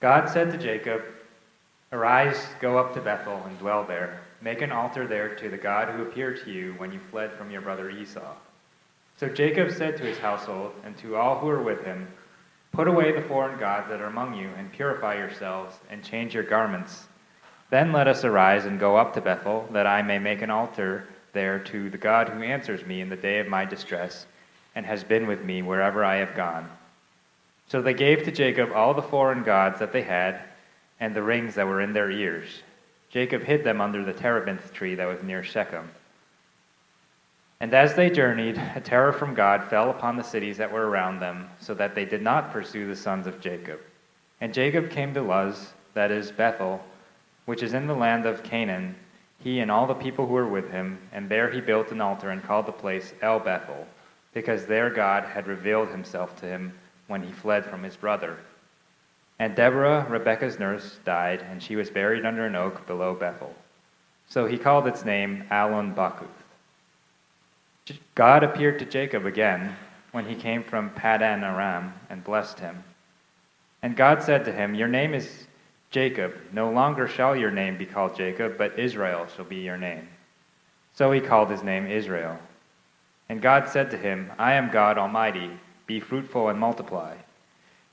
God said to Jacob, Arise, go up to Bethel and dwell there. Make an altar there to the God who appeared to you when you fled from your brother Esau. So Jacob said to his household and to all who were with him, Put away the foreign gods that are among you, and purify yourselves, and change your garments. Then let us arise and go up to Bethel, that I may make an altar there to the God who answers me in the day of my distress, and has been with me wherever I have gone. So they gave to Jacob all the foreign gods that they had, and the rings that were in their ears. Jacob hid them under the terebinth tree that was near Shechem. And as they journeyed, a terror from God fell upon the cities that were around them, so that they did not pursue the sons of Jacob. And Jacob came to Luz, that is Bethel, which is in the land of Canaan, he and all the people who were with him, and there he built an altar and called the place El Bethel, because there God had revealed himself to him when he fled from his brother. And Deborah, Rebekah's nurse, died, and she was buried under an oak below Bethel. So he called its name Allon Bachuth. God appeared to Jacob again when he came from Paddan Aram and blessed him. And God said to him, Your name is Jacob. No longer shall your name be called Jacob, but Israel shall be your name. So he called his name Israel. And God said to him, I am God Almighty. Be fruitful and multiply.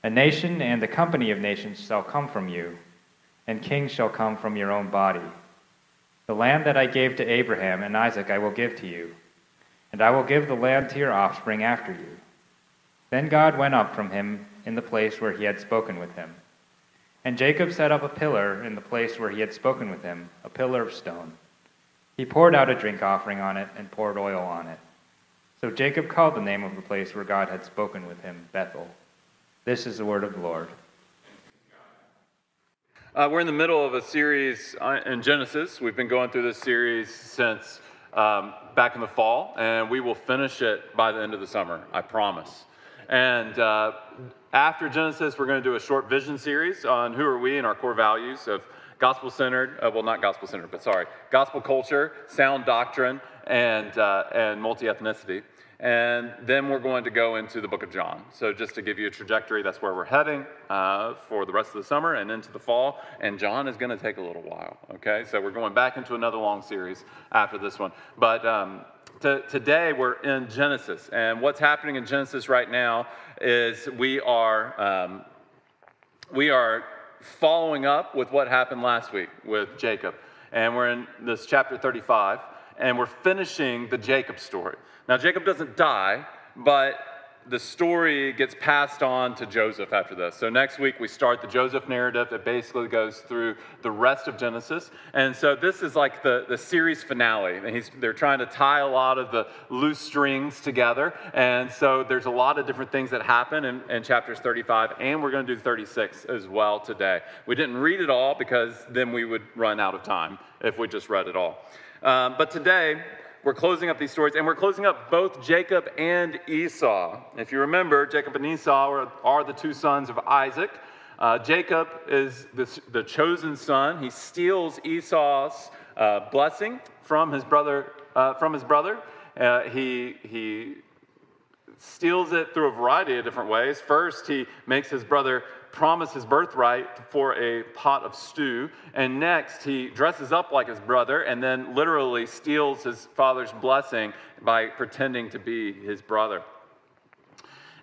A nation and a company of nations shall come from you, and kings shall come from your own body. The land that I gave to Abraham and Isaac I will give to you, and I will give the land to your offspring after you. Then God went up from him in the place where he had spoken with him. And Jacob set up a pillar in the place where he had spoken with him, a pillar of stone. He poured out a drink offering on it and poured oil on it. So Jacob called the name of the place where God had spoken with him Bethel. This is the word of the Lord. Uh, we're in the middle of a series in Genesis. We've been going through this series since um, back in the fall, and we will finish it by the end of the summer, I promise. And uh, after Genesis, we're going to do a short vision series on who are we and our core values of gospel centered, uh, well, not gospel centered, but sorry, gospel culture, sound doctrine, and, uh, and multi ethnicity. And then we're going to go into the book of John. So, just to give you a trajectory, that's where we're heading uh, for the rest of the summer and into the fall. And John is going to take a little while, okay? So, we're going back into another long series after this one. But um, to, today we're in Genesis. And what's happening in Genesis right now is we are, um, we are following up with what happened last week with Jacob. And we're in this chapter 35 and we're finishing the Jacob story. Now, Jacob doesn't die, but the story gets passed on to Joseph after this. So next week we start the Joseph narrative. It basically goes through the rest of Genesis. And so this is like the, the series finale. And he's, they're trying to tie a lot of the loose strings together. And so there's a lot of different things that happen in, in chapters 35. And we're going to do 36 as well today. We didn't read it all because then we would run out of time if we just read it all. Um, but today, we're closing up these stories, and we're closing up both Jacob and Esau. If you remember, Jacob and Esau are, are the two sons of Isaac. Uh, Jacob is the, the, chosen son. He steals Esau's uh, blessing from his brother. Uh, from his brother, uh, he he steals it through a variety of different ways. First, he makes his brother promise his birthright for a pot of stew. And next, he dresses up like his brother and then literally steals his father's blessing by pretending to be his brother.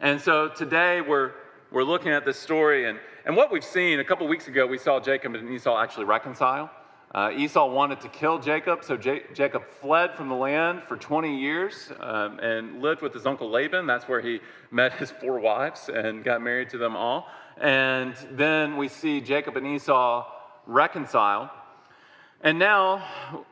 And so today we're, we're looking at this story. And, and what we've seen a couple weeks ago, we saw Jacob and Esau actually reconcile. Uh, Esau wanted to kill Jacob, so J- Jacob fled from the land for 20 years um, and lived with his uncle Laban. That's where he met his four wives and got married to them all. And then we see Jacob and Esau reconcile. And now,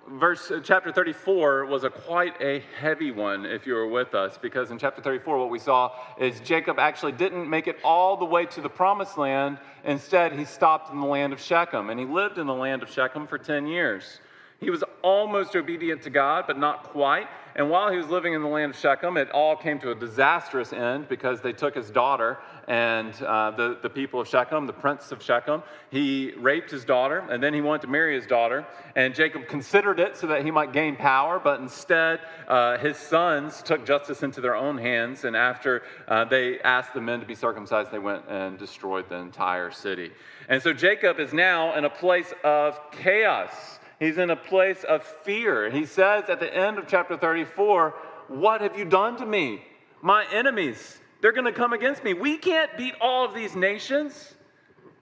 verse uh, chapter 34 was a quite a heavy one if you were with us, because in chapter 34, what we saw is Jacob actually didn't make it all the way to the promised land. Instead, he stopped in the land of Shechem, and he lived in the land of Shechem for 10 years. He was almost obedient to God, but not quite. And while he was living in the land of Shechem, it all came to a disastrous end because they took his daughter and uh, the, the people of Shechem, the prince of Shechem, he raped his daughter and then he wanted to marry his daughter. And Jacob considered it so that he might gain power, but instead uh, his sons took justice into their own hands. And after uh, they asked the men to be circumcised, they went and destroyed the entire city. And so Jacob is now in a place of chaos. He's in a place of fear. He says at the end of chapter 34, What have you done to me? My enemies, they're going to come against me. We can't beat all of these nations.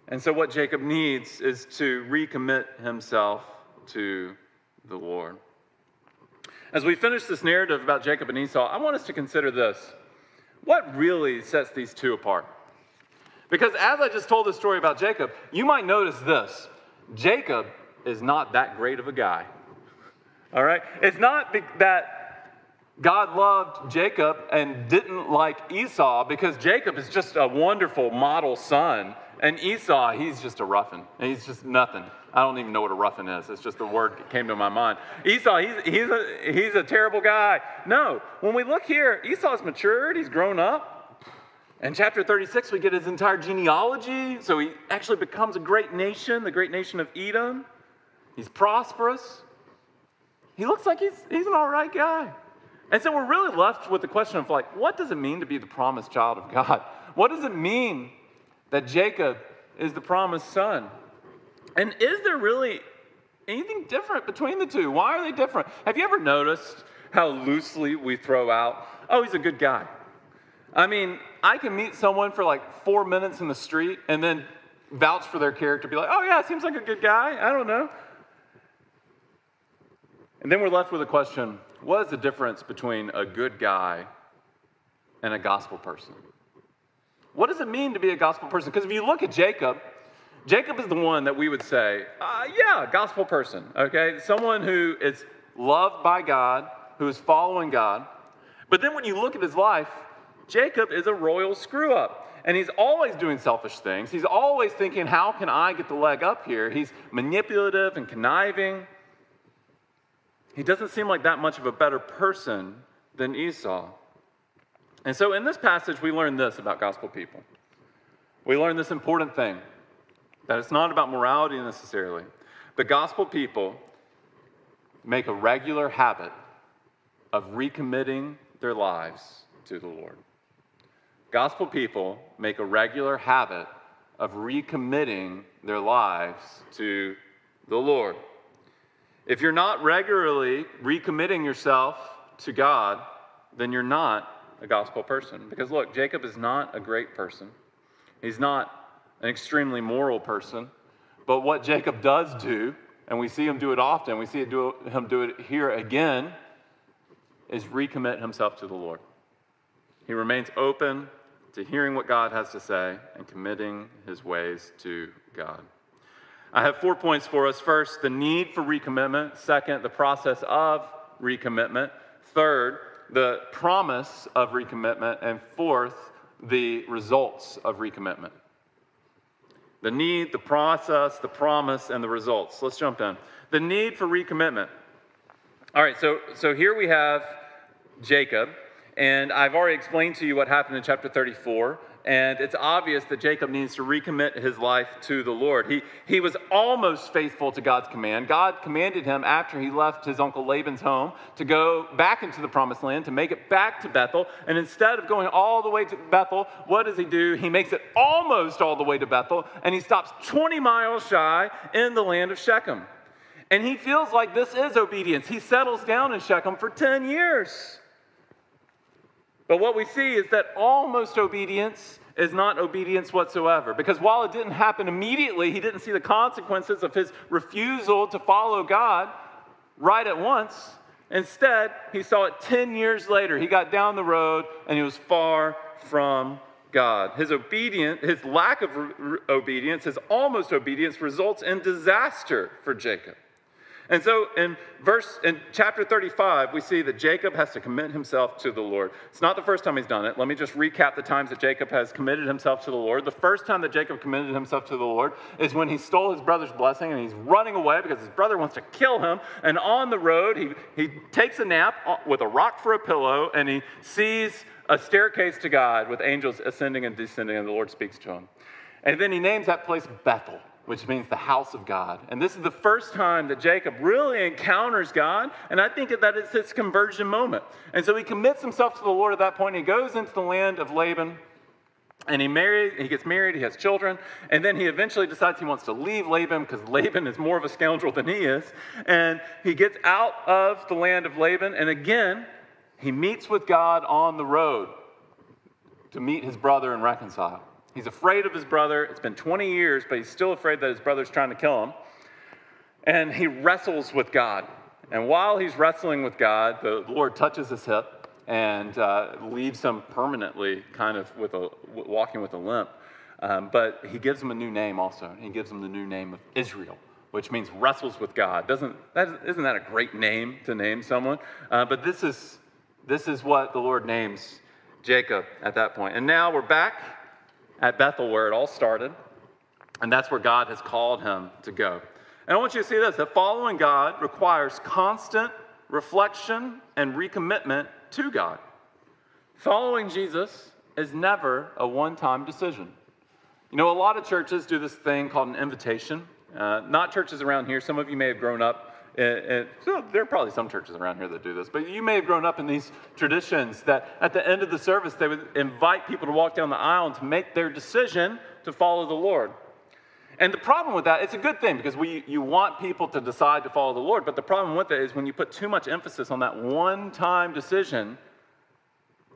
And so, what Jacob needs is to recommit himself to the Lord. As we finish this narrative about Jacob and Esau, I want us to consider this. What really sets these two apart? Because as I just told the story about Jacob, you might notice this Jacob is not that great of a guy. All right? It's not that God loved Jacob and didn't like Esau because Jacob is just a wonderful model son. And Esau, he's just a roughing. He's just nothing. I don't even know what a roughing is. It's just the word that came to my mind. Esau, he's, he's, a, he's a terrible guy. No, when we look here, Esau's matured, he's grown up. In chapter 36, we get his entire genealogy. So he actually becomes a great nation, the great nation of Edom. He's prosperous. He looks like he's, he's an all right guy. And so we're really left with the question of like, what does it mean to be the promised child of God? What does it mean that Jacob is the promised son? And is there really anything different between the two? Why are they different? Have you ever noticed how loosely we throw out, oh, he's a good guy? I mean, I can meet someone for like four minutes in the street and then vouch for their character, be like, oh, yeah, seems like a good guy. I don't know. And then we're left with a question what is the difference between a good guy and a gospel person? What does it mean to be a gospel person? Because if you look at Jacob, Jacob is the one that we would say, uh, yeah, gospel person, okay? Someone who is loved by God, who is following God. But then when you look at his life, Jacob is a royal screw up. And he's always doing selfish things. He's always thinking, how can I get the leg up here? He's manipulative and conniving. He doesn't seem like that much of a better person than Esau. And so in this passage, we learn this about gospel people. We learn this important thing that it's not about morality necessarily. The gospel people make a regular habit of recommitting their lives to the Lord. Gospel people make a regular habit of recommitting their lives to the Lord. If you're not regularly recommitting yourself to God, then you're not a gospel person. Because look, Jacob is not a great person, he's not an extremely moral person. But what Jacob does do, and we see him do it often, we see him do it here again, is recommit himself to the Lord. He remains open to hearing what God has to say and committing his ways to God. I have four points for us. First, the need for recommitment. Second, the process of recommitment. Third, the promise of recommitment. And fourth, the results of recommitment. The need, the process, the promise, and the results. Let's jump in. The need for recommitment. All right, so, so here we have Jacob, and I've already explained to you what happened in chapter 34 and it's obvious that Jacob needs to recommit his life to the Lord. He, he was almost faithful to God's command. God commanded him after he left his uncle Laban's home to go back into the promised land, to make it back to Bethel. And instead of going all the way to Bethel, what does he do? He makes it almost all the way to Bethel, and he stops 20 miles shy in the land of Shechem. And he feels like this is obedience. He settles down in Shechem for 10 years. But what we see is that almost obedience is not obedience whatsoever. Because while it didn't happen immediately, he didn't see the consequences of his refusal to follow God right at once. Instead, he saw it 10 years later. He got down the road and he was far from God. His obedience, his lack of re- obedience, his almost obedience results in disaster for Jacob. And so in verse in chapter 35, we see that Jacob has to commit himself to the Lord. It's not the first time he's done it. Let me just recap the times that Jacob has committed himself to the Lord. The first time that Jacob committed himself to the Lord is when he stole his brother's blessing and he's running away because his brother wants to kill him. And on the road, he, he takes a nap with a rock for a pillow and he sees a staircase to God with angels ascending and descending, and the Lord speaks to him. And then he names that place Bethel which means the house of God. And this is the first time that Jacob really encounters God, and I think that it's his conversion moment. And so he commits himself to the Lord at that point. He goes into the land of Laban, and he marries, he gets married, he has children, and then he eventually decides he wants to leave Laban because Laban is more of a scoundrel than he is. And he gets out of the land of Laban, and again, he meets with God on the road to meet his brother and reconcile. He's afraid of his brother. It's been 20 years, but he's still afraid that his brother's trying to kill him. And he wrestles with God. And while he's wrestling with God, the Lord touches his hip and uh, leaves him permanently kind of with a, walking with a limp. Um, but he gives him a new name also. He gives him the new name of Israel, which means wrestles with God. Doesn't, that, isn't that a great name to name someone? Uh, but this is, this is what the Lord names Jacob at that point. And now we're back at Bethel where it all started, and that's where God has called him to go. And I want you to see this that following God requires constant reflection and recommitment to God. Following Jesus is never a one time decision. You know, a lot of churches do this thing called an invitation. Uh, not churches around here. Some of you may have grown up and, so there are probably some churches around here that do this, but you may have grown up in these traditions that at the end of the service, they would invite people to walk down the aisle and to make their decision to follow the Lord. And the problem with that, it's a good thing because we, you want people to decide to follow the Lord, but the problem with it is when you put too much emphasis on that one time decision,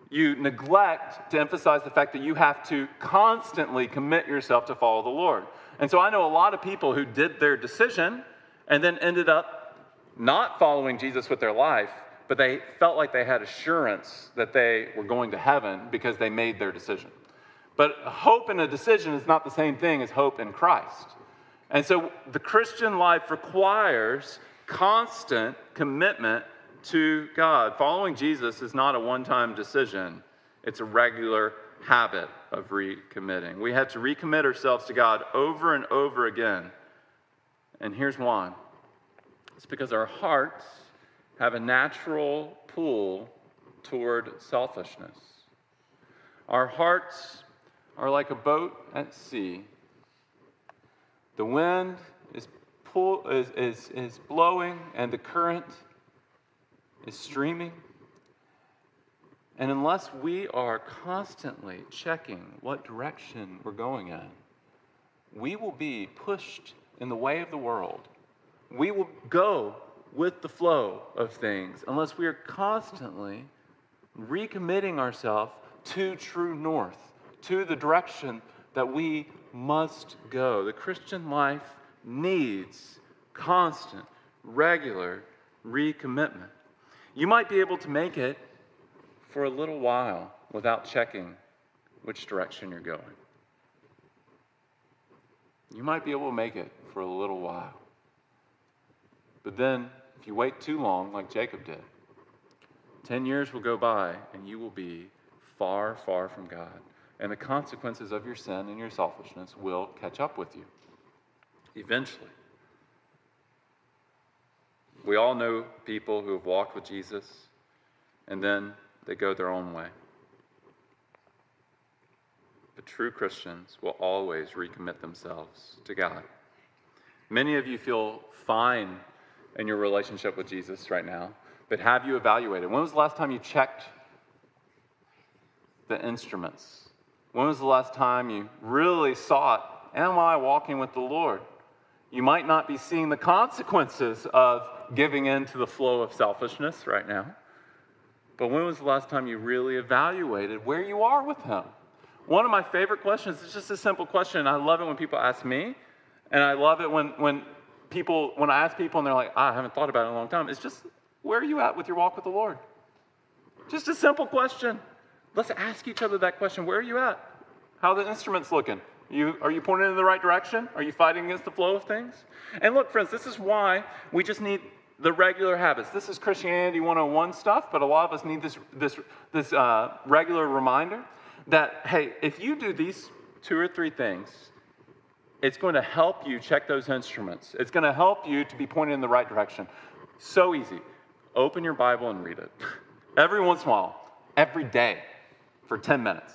you neglect to emphasize the fact that you have to constantly commit yourself to follow the Lord. And so I know a lot of people who did their decision and then ended up not following Jesus with their life, but they felt like they had assurance that they were going to heaven because they made their decision. But hope in a decision is not the same thing as hope in Christ. And so the Christian life requires constant commitment to God. Following Jesus is not a one time decision, it's a regular habit of recommitting. We have to recommit ourselves to God over and over again. And here's why it's because our hearts have a natural pull toward selfishness. Our hearts are like a boat at sea. The wind is, pull, is, is, is blowing and the current is streaming. And unless we are constantly checking what direction we're going in, we will be pushed in the way of the world we will go with the flow of things unless we are constantly recommitting ourselves to true north, to the direction that we must go. The Christian life needs constant, regular recommitment. You might be able to make it for a little while without checking which direction you're going. You might be able to make it for a little while. But then, if you wait too long, like Jacob did, 10 years will go by and you will be far, far from God. And the consequences of your sin and your selfishness will catch up with you eventually. We all know people who have walked with Jesus and then they go their own way. But true Christians will always recommit themselves to God. Many of you feel fine in your relationship with Jesus right now, but have you evaluated? When was the last time you checked the instruments? When was the last time you really sought, Am I walking with the Lord? You might not be seeing the consequences of giving in to the flow of selfishness right now. But when was the last time you really evaluated where you are with Him? One of my favorite questions is just a simple question. I love it when people ask me, and I love it when, when people, when I ask people and they're like, I haven't thought about it in a long time, it's just, where are you at with your walk with the Lord? Just a simple question. Let's ask each other that question. Where are you at? How are the instruments looking? You, are you pointing in the right direction? Are you fighting against the flow of things? And look, friends, this is why we just need the regular habits. This is Christianity 101 stuff, but a lot of us need this, this, this uh, regular reminder that, hey, if you do these two or three things, it's going to help you check those instruments. It's going to help you to be pointed in the right direction. So easy. Open your Bible and read it. Every once in a while, every day, for 10 minutes.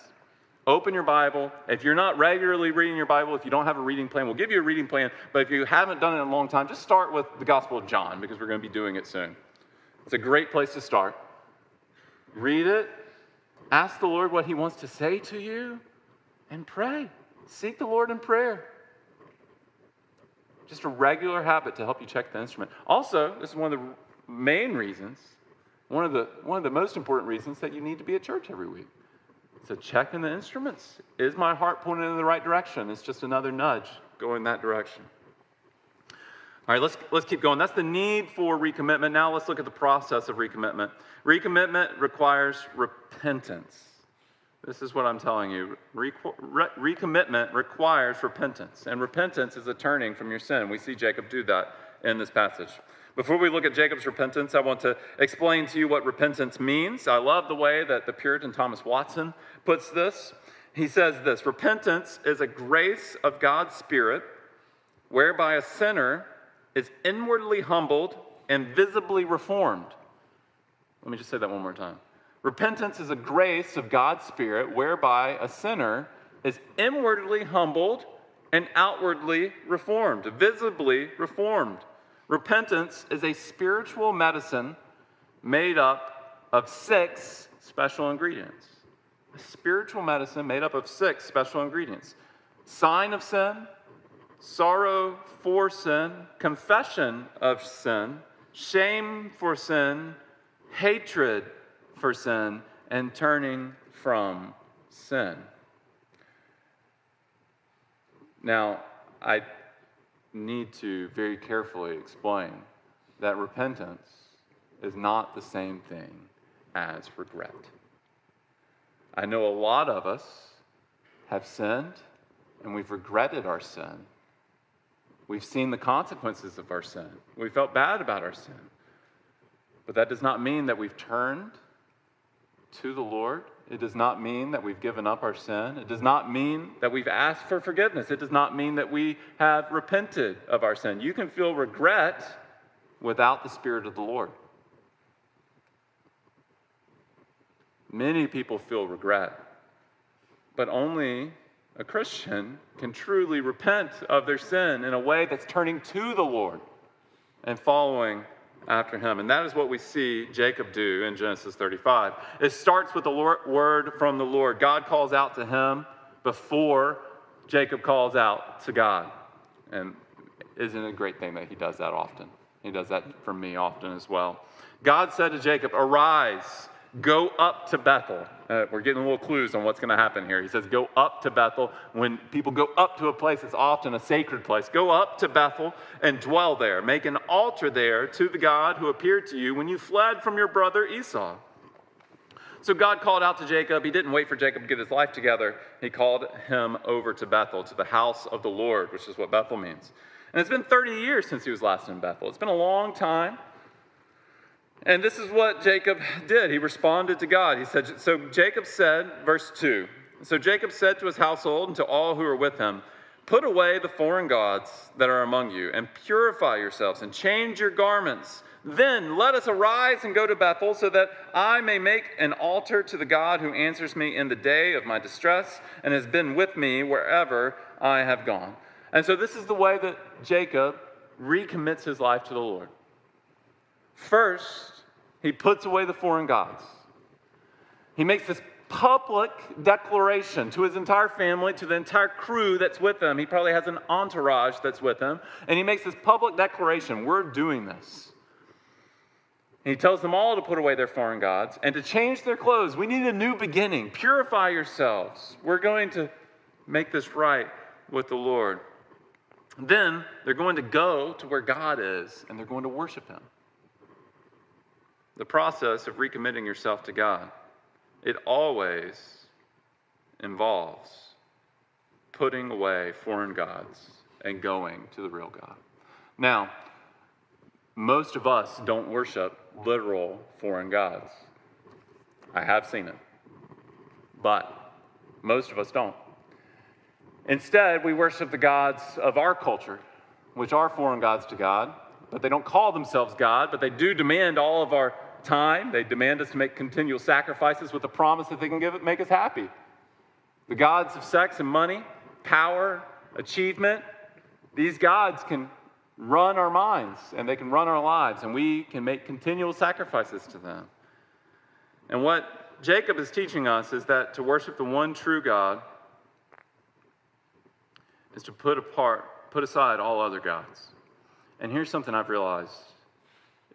Open your Bible. If you're not regularly reading your Bible, if you don't have a reading plan, we'll give you a reading plan. But if you haven't done it in a long time, just start with the Gospel of John because we're going to be doing it soon. It's a great place to start. Read it, ask the Lord what He wants to say to you, and pray. Seek the Lord in prayer. Just a regular habit to help you check the instrument. Also, this is one of the main reasons, one of the, one of the most important reasons that you need to be at church every week. So checking the instruments. Is my heart pointing in the right direction? It's just another nudge going that direction. All right, let's, let's keep going. That's the need for recommitment. Now let's look at the process of recommitment. Recommitment requires repentance. This is what I'm telling you. Re- re- recommitment requires repentance, and repentance is a turning from your sin. We see Jacob do that in this passage. Before we look at Jacob's repentance, I want to explain to you what repentance means. I love the way that the Puritan Thomas Watson puts this. He says this Repentance is a grace of God's Spirit whereby a sinner is inwardly humbled and visibly reformed. Let me just say that one more time. Repentance is a grace of God's Spirit whereby a sinner is inwardly humbled and outwardly reformed, visibly reformed. Repentance is a spiritual medicine made up of six special ingredients. A spiritual medicine made up of six special ingredients sign of sin, sorrow for sin, confession of sin, shame for sin, hatred for sin, and turning from sin. Now, I need to very carefully explain that repentance is not the same thing as regret. I know a lot of us have sinned and we've regretted our sin. We've seen the consequences of our sin. We felt bad about our sin. But that does not mean that we've turned to the Lord it does not mean that we've given up our sin. It does not mean that we've asked for forgiveness. It does not mean that we have repented of our sin. You can feel regret without the Spirit of the Lord. Many people feel regret, but only a Christian can truly repent of their sin in a way that's turning to the Lord and following after him. And that is what we see Jacob do in Genesis 35. It starts with the word from the Lord. God calls out to him before Jacob calls out to God. And isn't it a great thing that he does that often? He does that for me often as well. God said to Jacob, Arise Go up to Bethel. Uh, we're getting a little clues on what's going to happen here. He says, Go up to Bethel. When people go up to a place, it's often a sacred place. Go up to Bethel and dwell there. Make an altar there to the God who appeared to you when you fled from your brother Esau. So God called out to Jacob. He didn't wait for Jacob to get his life together. He called him over to Bethel, to the house of the Lord, which is what Bethel means. And it's been 30 years since he was last in Bethel. It's been a long time. And this is what Jacob did. He responded to God. He said, So Jacob said, verse 2 So Jacob said to his household and to all who were with him, Put away the foreign gods that are among you, and purify yourselves, and change your garments. Then let us arise and go to Bethel, so that I may make an altar to the God who answers me in the day of my distress, and has been with me wherever I have gone. And so this is the way that Jacob recommits his life to the Lord. First, he puts away the foreign gods. He makes this public declaration to his entire family, to the entire crew that's with him. He probably has an entourage that's with him. And he makes this public declaration we're doing this. he tells them all to put away their foreign gods and to change their clothes. We need a new beginning. Purify yourselves. We're going to make this right with the Lord. Then they're going to go to where God is and they're going to worship him the process of recommitting yourself to God. It always involves putting away foreign gods and going to the real God. Now, most of us don't worship literal foreign gods. I have seen it. But most of us don't. Instead, we worship the gods of our culture, which are foreign gods to God, but they don't call themselves God, but they do demand all of our time. They demand us to make continual sacrifices with the promise that they can give it, make us happy. The gods of sex and money, power, achievement, these gods can run our minds and they can run our lives, and we can make continual sacrifices to them. And what Jacob is teaching us is that to worship the one true God is to put apart, put aside all other gods. And here's something I've realized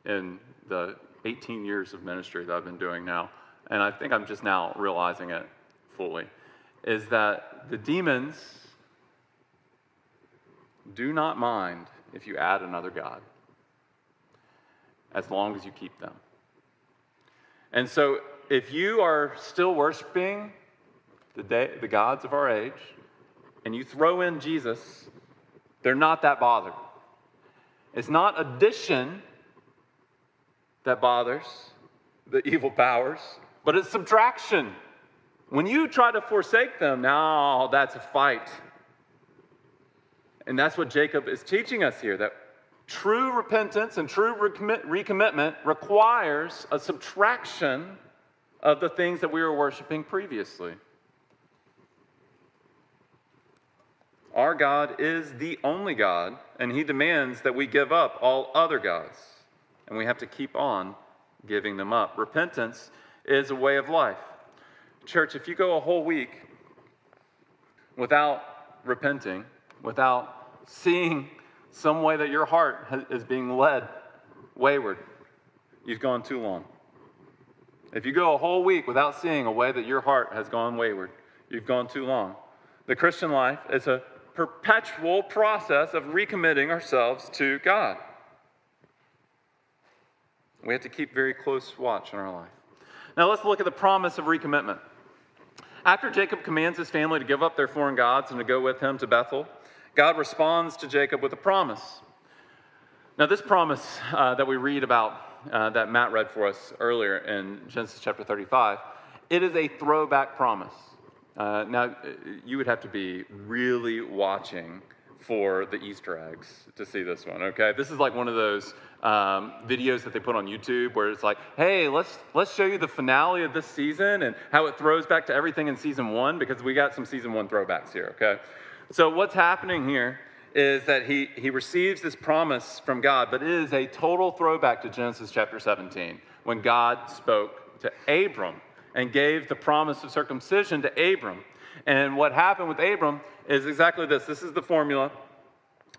in the 18 years of ministry that I've been doing now, and I think I'm just now realizing it fully, is that the demons do not mind if you add another God, as long as you keep them. And so, if you are still worshiping the, day, the gods of our age, and you throw in Jesus, they're not that bothered. It's not addition that bothers the evil powers, but it's subtraction. When you try to forsake them, now that's a fight. And that's what Jacob is teaching us here that true repentance and true recommitment requires a subtraction of the things that we were worshiping previously. Our God is the only God, and He demands that we give up all other gods, and we have to keep on giving them up. Repentance is a way of life. Church, if you go a whole week without repenting, without seeing some way that your heart is being led wayward, you've gone too long. If you go a whole week without seeing a way that your heart has gone wayward, you've gone too long. The Christian life is a perpetual process of recommitting ourselves to God. We have to keep very close watch in our life. Now let's look at the promise of recommitment. After Jacob commands his family to give up their foreign gods and to go with him to Bethel, God responds to Jacob with a promise. Now, this promise uh, that we read about, uh, that Matt read for us earlier in Genesis chapter 35, it is a throwback promise. Uh, now, you would have to be really watching for the Easter eggs to see this one. Okay, this is like one of those um, videos that they put on YouTube where it's like, "Hey, let's let's show you the finale of this season and how it throws back to everything in season one because we got some season one throwbacks here." Okay, so what's happening here is that he he receives this promise from God, but it is a total throwback to Genesis chapter 17 when God spoke to Abram and gave the promise of circumcision to Abram. And what happened with Abram is exactly this this is the formula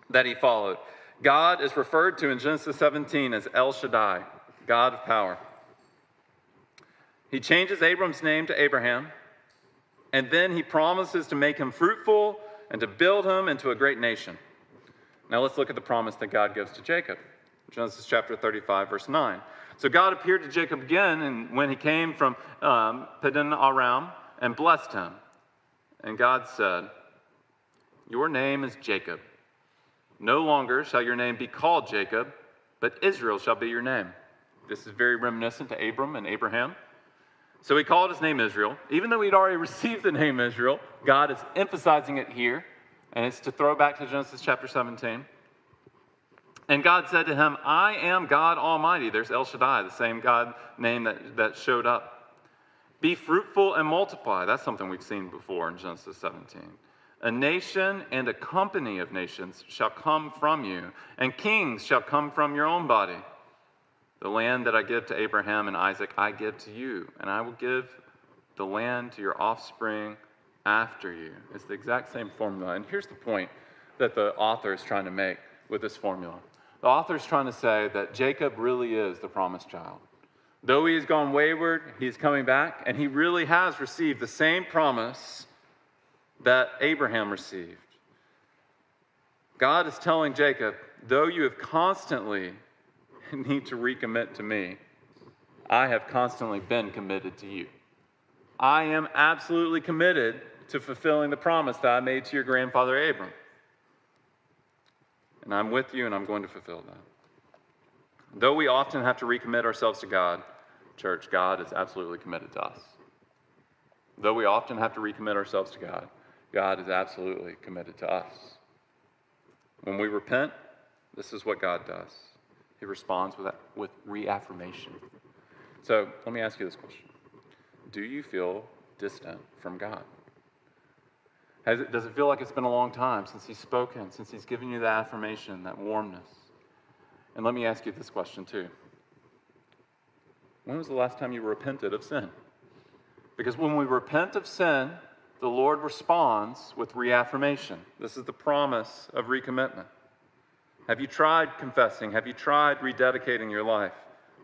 that he followed. God is referred to in Genesis 17 as El Shaddai, God of power. He changes Abram's name to Abraham, and then he promises to make him fruitful and to build him into a great nation. Now let's look at the promise that God gives to Jacob. Genesis chapter 35, verse 9. So God appeared to Jacob again and when he came from um, Paddan Aram and blessed him. And God said, Your name is Jacob. No longer shall your name be called Jacob, but Israel shall be your name. This is very reminiscent to Abram and Abraham. So he called his name Israel. Even though he'd already received the name Israel, God is emphasizing it here, and it's to throw back to Genesis chapter 17. And God said to him, I am God Almighty. There's El Shaddai, the same God name that, that showed up. Be fruitful and multiply. That's something we've seen before in Genesis 17. A nation and a company of nations shall come from you, and kings shall come from your own body. The land that I give to Abraham and Isaac, I give to you, and I will give the land to your offspring after you. It's the exact same formula. And here's the point that the author is trying to make with this formula the author is trying to say that Jacob really is the promised child. Though he has gone wayward, he is coming back, and he really has received the same promise that Abraham received. God is telling Jacob, though you have constantly need to recommit to me, I have constantly been committed to you. I am absolutely committed to fulfilling the promise that I made to your grandfather Abram. And I'm with you, and I'm going to fulfill that. Though we often have to recommit ourselves to God, church, God is absolutely committed to us. Though we often have to recommit ourselves to God, God is absolutely committed to us. When we repent, this is what God does. He responds with, with reaffirmation. So let me ask you this question Do you feel distant from God? It, does it feel like it's been a long time since He's spoken, since He's given you that affirmation, that warmness? And let me ask you this question too When was the last time you repented of sin? Because when we repent of sin, the Lord responds with reaffirmation. This is the promise of recommitment. Have you tried confessing? Have you tried rededicating your life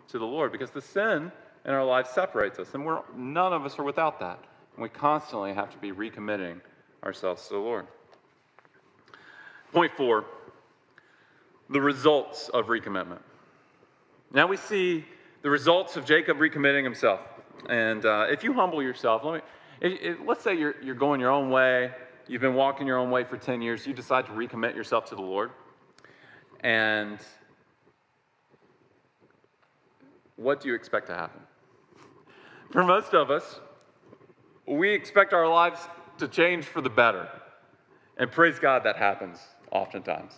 to the Lord? Because the sin in our lives separates us, and we're, none of us are without that. And we constantly have to be recommitting ourselves to the Lord. Point four the results of recommitment. Now we see the results of Jacob recommitting himself. And uh, if you humble yourself, let me, it, it, let's say you're, you're going your own way, you've been walking your own way for 10 years, you decide to recommit yourself to the Lord. And what do you expect to happen? For most of us, we expect our lives to change for the better. And praise God that happens oftentimes.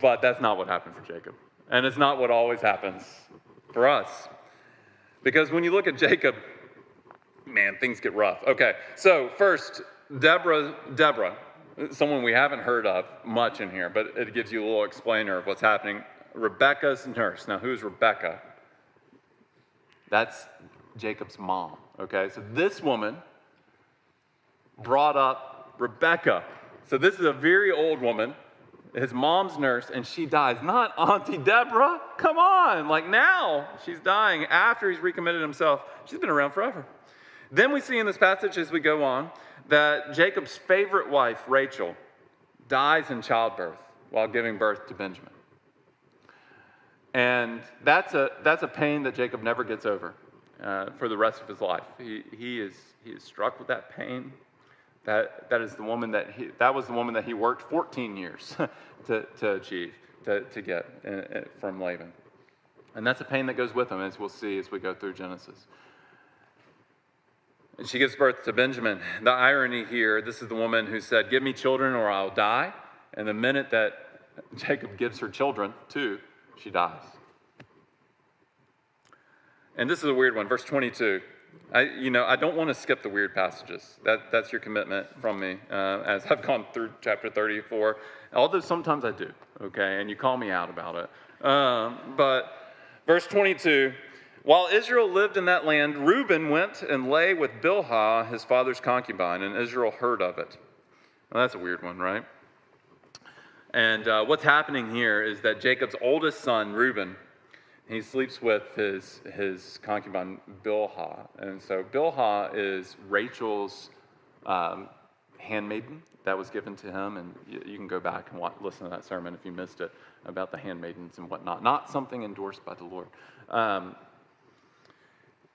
But that's not what happened for Jacob. And it's not what always happens for us. Because when you look at Jacob, man, things get rough. Okay, so first, Deborah, Deborah, someone we haven't heard of much in here, but it gives you a little explainer of what's happening. Rebecca's nurse. Now, who's Rebecca? That's Jacob's mom. Okay, so this woman brought up Rebecca. So this is a very old woman his mom's nurse, and she dies. Not Auntie Deborah. Come on. Like now, she's dying after he's recommitted himself. She's been around forever. Then we see in this passage as we go on that Jacob's favorite wife, Rachel, dies in childbirth while giving birth to Benjamin. And that's a, that's a pain that Jacob never gets over uh, for the rest of his life. He, he, is, he is struck with that pain. That, that is the woman that he, that was the woman that he worked 14 years to, to achieve, to, to get uh, uh, from Laban. And that's a pain that goes with him, as we'll see as we go through Genesis. And she gives birth to Benjamin. The irony here this is the woman who said, Give me children or I'll die. And the minute that Jacob gives her children, too, she dies. And this is a weird one, verse 22. I, you know, I don't want to skip the weird passages. That, that's your commitment from me uh, as I've gone through chapter 34. Although sometimes I do, okay, and you call me out about it. Um, but verse 22 While Israel lived in that land, Reuben went and lay with Bilhah, his father's concubine, and Israel heard of it. Well, that's a weird one, right? And uh, what's happening here is that Jacob's oldest son, Reuben, he sleeps with his, his concubine Bilhah. And so Bilhah is Rachel's um, handmaiden that was given to him. And you, you can go back and watch, listen to that sermon if you missed it about the handmaidens and whatnot. Not something endorsed by the Lord. Um,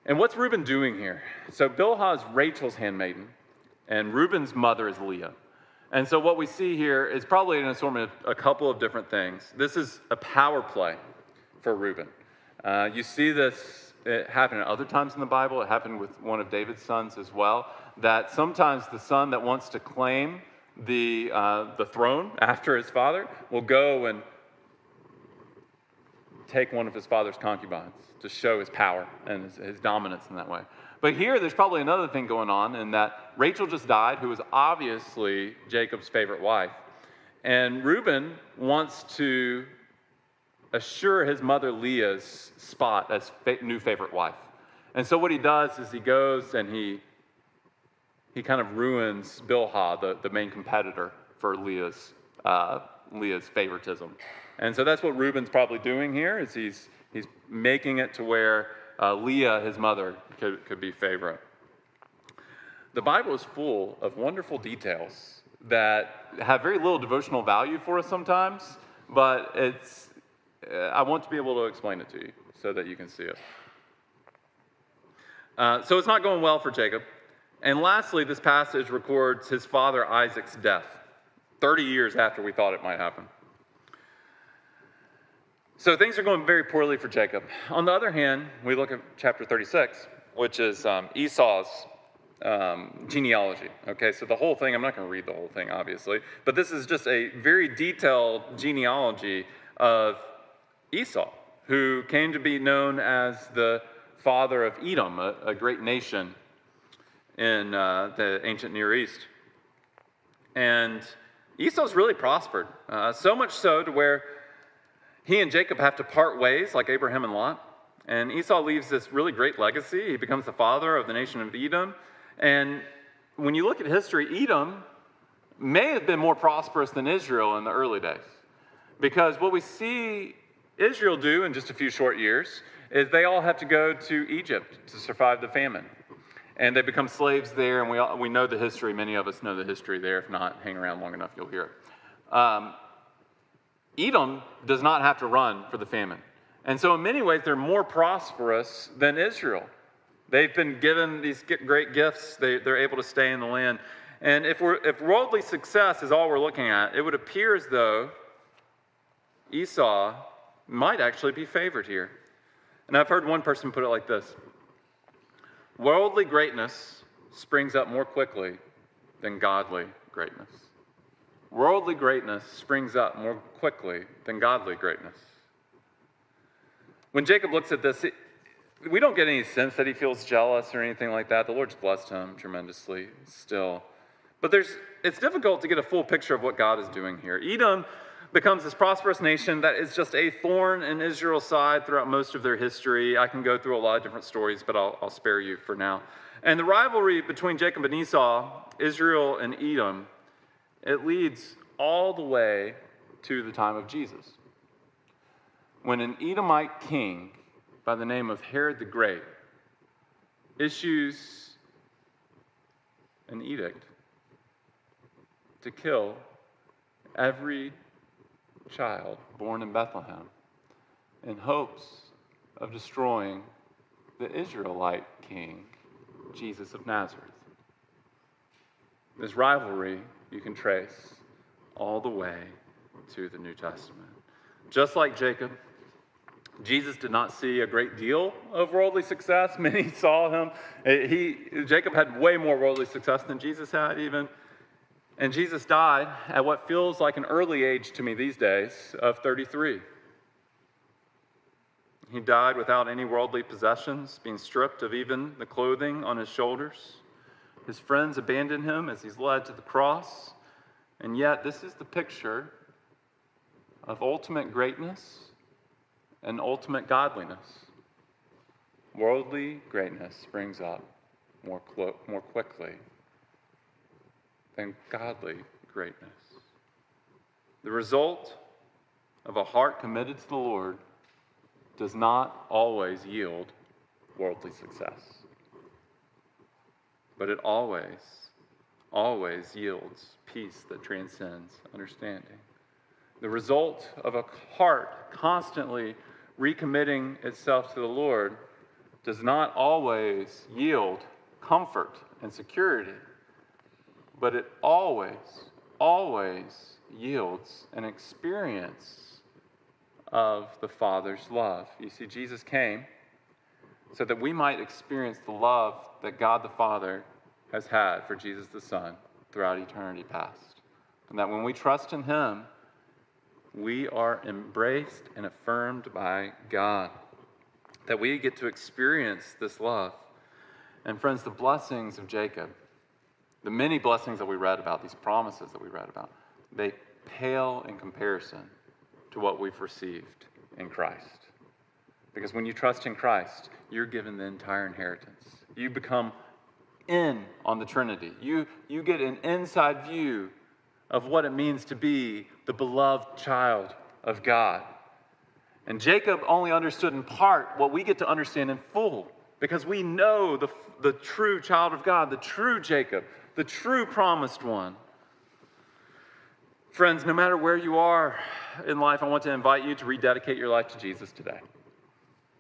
and what's Reuben doing here? So Bilhah is Rachel's handmaiden, and Reuben's mother is Leah. And so what we see here is probably an assortment of a couple of different things. This is a power play for Reuben. Uh, you see this it happen at other times in the Bible. It happened with one of David's sons as well. That sometimes the son that wants to claim the, uh, the throne after his father will go and take one of his father's concubines to show his power and his, his dominance in that way. But here, there's probably another thing going on in that Rachel just died, who was obviously Jacob's favorite wife. And Reuben wants to assure his mother Leah's spot as fa- new favorite wife. And so what he does is he goes and he he kind of ruins Bilhah, the, the main competitor for Leah's uh, Leah's favoritism. And so that's what Reuben's probably doing here is he's he's making it to where uh, Leah, his mother, could, could be favorite. The Bible is full of wonderful details that have very little devotional value for us sometimes, but it's I want to be able to explain it to you so that you can see it. Uh, so it's not going well for Jacob. And lastly, this passage records his father Isaac's death, 30 years after we thought it might happen. So things are going very poorly for Jacob. On the other hand, we look at chapter 36, which is um, Esau's um, genealogy. Okay, so the whole thing, I'm not going to read the whole thing, obviously, but this is just a very detailed genealogy of Esau, who came to be known as the father of Edom, a, a great nation in uh, the ancient Near East. And Esau's really prospered, uh, so much so to where he and Jacob have to part ways, like Abraham and Lot. And Esau leaves this really great legacy. He becomes the father of the nation of Edom. And when you look at history, Edom may have been more prosperous than Israel in the early days. Because what we see Israel do in just a few short years is they all have to go to Egypt to survive the famine. And they become slaves there, and we, all, we know the history. Many of us know the history there. If not, hang around long enough, you'll hear it. Um, Edom does not have to run for the famine. And so, in many ways, they're more prosperous than Israel. They've been given these great gifts, they, are able to stay in the land. And if, we're, if worldly success is all we're looking at, it would appear as though Esau might actually be favored here. And I've heard one person put it like this Worldly greatness springs up more quickly than godly greatness. Worldly greatness springs up more quickly than godly greatness. When Jacob looks at this, we don't get any sense that he feels jealous or anything like that. The Lord's blessed him tremendously still. But there's, it's difficult to get a full picture of what God is doing here. Edom becomes this prosperous nation that is just a thorn in Israel's side throughout most of their history. I can go through a lot of different stories, but I'll, I'll spare you for now. And the rivalry between Jacob and Esau, Israel and Edom, it leads all the way to the time of Jesus. When an Edomite king by the name of Herod the Great issues an edict to kill every child born in Bethlehem in hopes of destroying the Israelite king, Jesus of Nazareth. This rivalry you can trace all the way to the New Testament. Just like Jacob, Jesus did not see a great deal of worldly success. Many saw him. He, Jacob had way more worldly success than Jesus had, even. And Jesus died at what feels like an early age to me these days of 33. He died without any worldly possessions, being stripped of even the clothing on his shoulders. His friends abandoned him as he's led to the cross. And yet, this is the picture of ultimate greatness and ultimate godliness. Worldly greatness springs up more, clo- more quickly than godly greatness. The result of a heart committed to the Lord does not always yield worldly success, but it always, always yields peace that transcends understanding. The result of a heart constantly recommitting itself to the Lord does not always yield comfort and security, but it always, always yields an experience of the Father's love. You see, Jesus came so that we might experience the love that God the Father has had for Jesus the Son throughout eternity past. And that when we trust in Him, we are embraced and affirmed by God, that we get to experience this love. And, friends, the blessings of Jacob, the many blessings that we read about, these promises that we read about, they pale in comparison to what we've received in Christ. Because when you trust in Christ, you're given the entire inheritance. You become in on the Trinity. You, you get an inside view of what it means to be the beloved child of God. And Jacob only understood in part what we get to understand in full because we know the, the true child of God, the true Jacob, the true promised one. Friends, no matter where you are in life, I want to invite you to rededicate your life to Jesus today.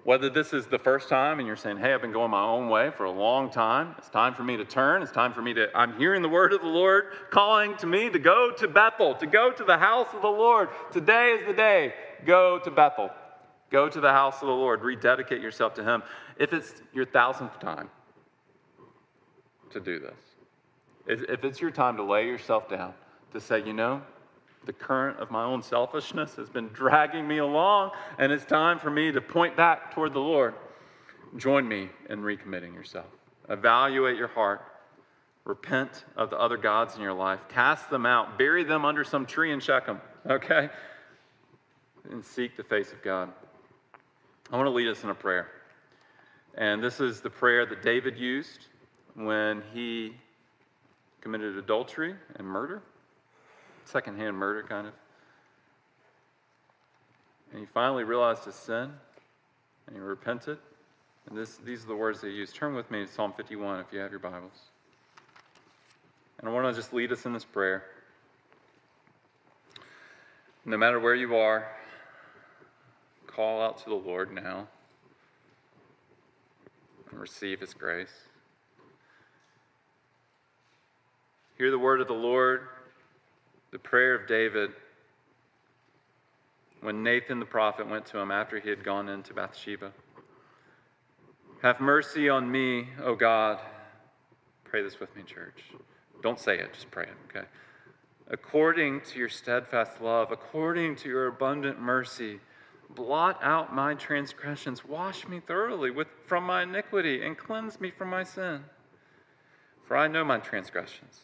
Whether this is the first time and you're saying, hey, I've been going my own way for a long time, it's time for me to turn, it's time for me to, I'm hearing the word of the Lord calling to me to go to Bethel, to go to the house of the Lord. Today is the day. Go to Bethel. Go to the house of the Lord. Rededicate yourself to Him. If it's your thousandth time to do this, if it's your time to lay yourself down, to say, you know, the current of my own selfishness has been dragging me along, and it's time for me to point back toward the Lord. Join me in recommitting yourself. Evaluate your heart. Repent of the other gods in your life. Cast them out. Bury them under some tree in Shechem, okay? And seek the face of God. I want to lead us in a prayer. And this is the prayer that David used when he committed adultery and murder secondhand murder, kind of. And he finally realized his sin and he repented. And this, these are the words they used. Turn with me to Psalm 51 if you have your Bibles. And I want to just lead us in this prayer. No matter where you are, call out to the Lord now and receive his grace. Hear the word of the Lord the prayer of David when Nathan the prophet went to him after he had gone into Bathsheba. Have mercy on me, O God. Pray this with me, church. Don't say it, just pray it, okay? According to your steadfast love, according to your abundant mercy, blot out my transgressions, wash me thoroughly with, from my iniquity, and cleanse me from my sin. For I know my transgressions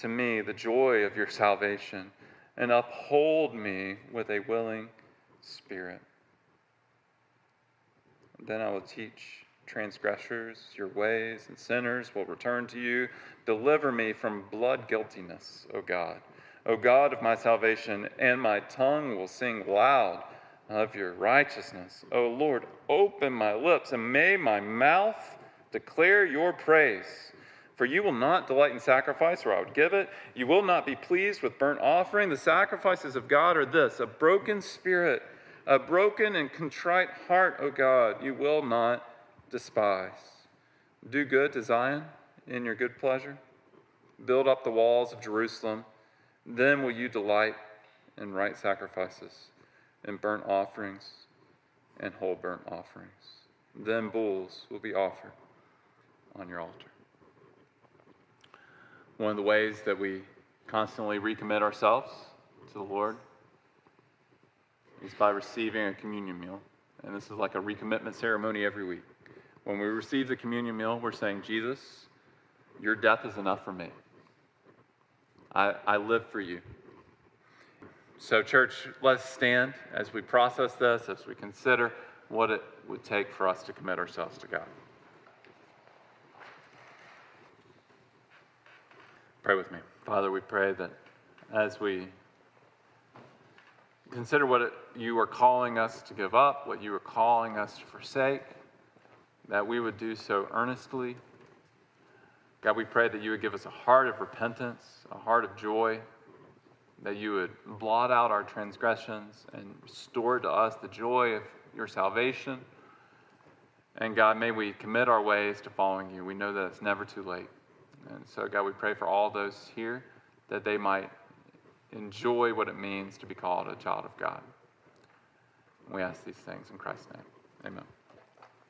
to me the joy of your salvation and uphold me with a willing spirit. Then I will teach transgressors your ways, and sinners will return to you. Deliver me from blood guiltiness, O God. O God of my salvation, and my tongue will sing loud of your righteousness. O Lord, open my lips, and may my mouth declare your praise. For you will not delight in sacrifice, or I would give it. You will not be pleased with burnt offering. The sacrifices of God are this a broken spirit, a broken and contrite heart, O God, you will not despise. Do good to Zion in your good pleasure. Build up the walls of Jerusalem. Then will you delight in right sacrifices, and burnt offerings, and whole burnt offerings. Then bulls will be offered on your altar. One of the ways that we constantly recommit ourselves to the Lord is by receiving a communion meal. And this is like a recommitment ceremony every week. When we receive the communion meal, we're saying, Jesus, your death is enough for me. I, I live for you. So, church, let's stand as we process this, as we consider what it would take for us to commit ourselves to God. Pray with me. Father, we pray that as we consider what it, you are calling us to give up, what you are calling us to forsake, that we would do so earnestly. God, we pray that you would give us a heart of repentance, a heart of joy, that you would blot out our transgressions and restore to us the joy of your salvation. And God, may we commit our ways to following you. We know that it's never too late. And so, God, we pray for all those here that they might enjoy what it means to be called a child of God. We ask these things in Christ's name. Amen.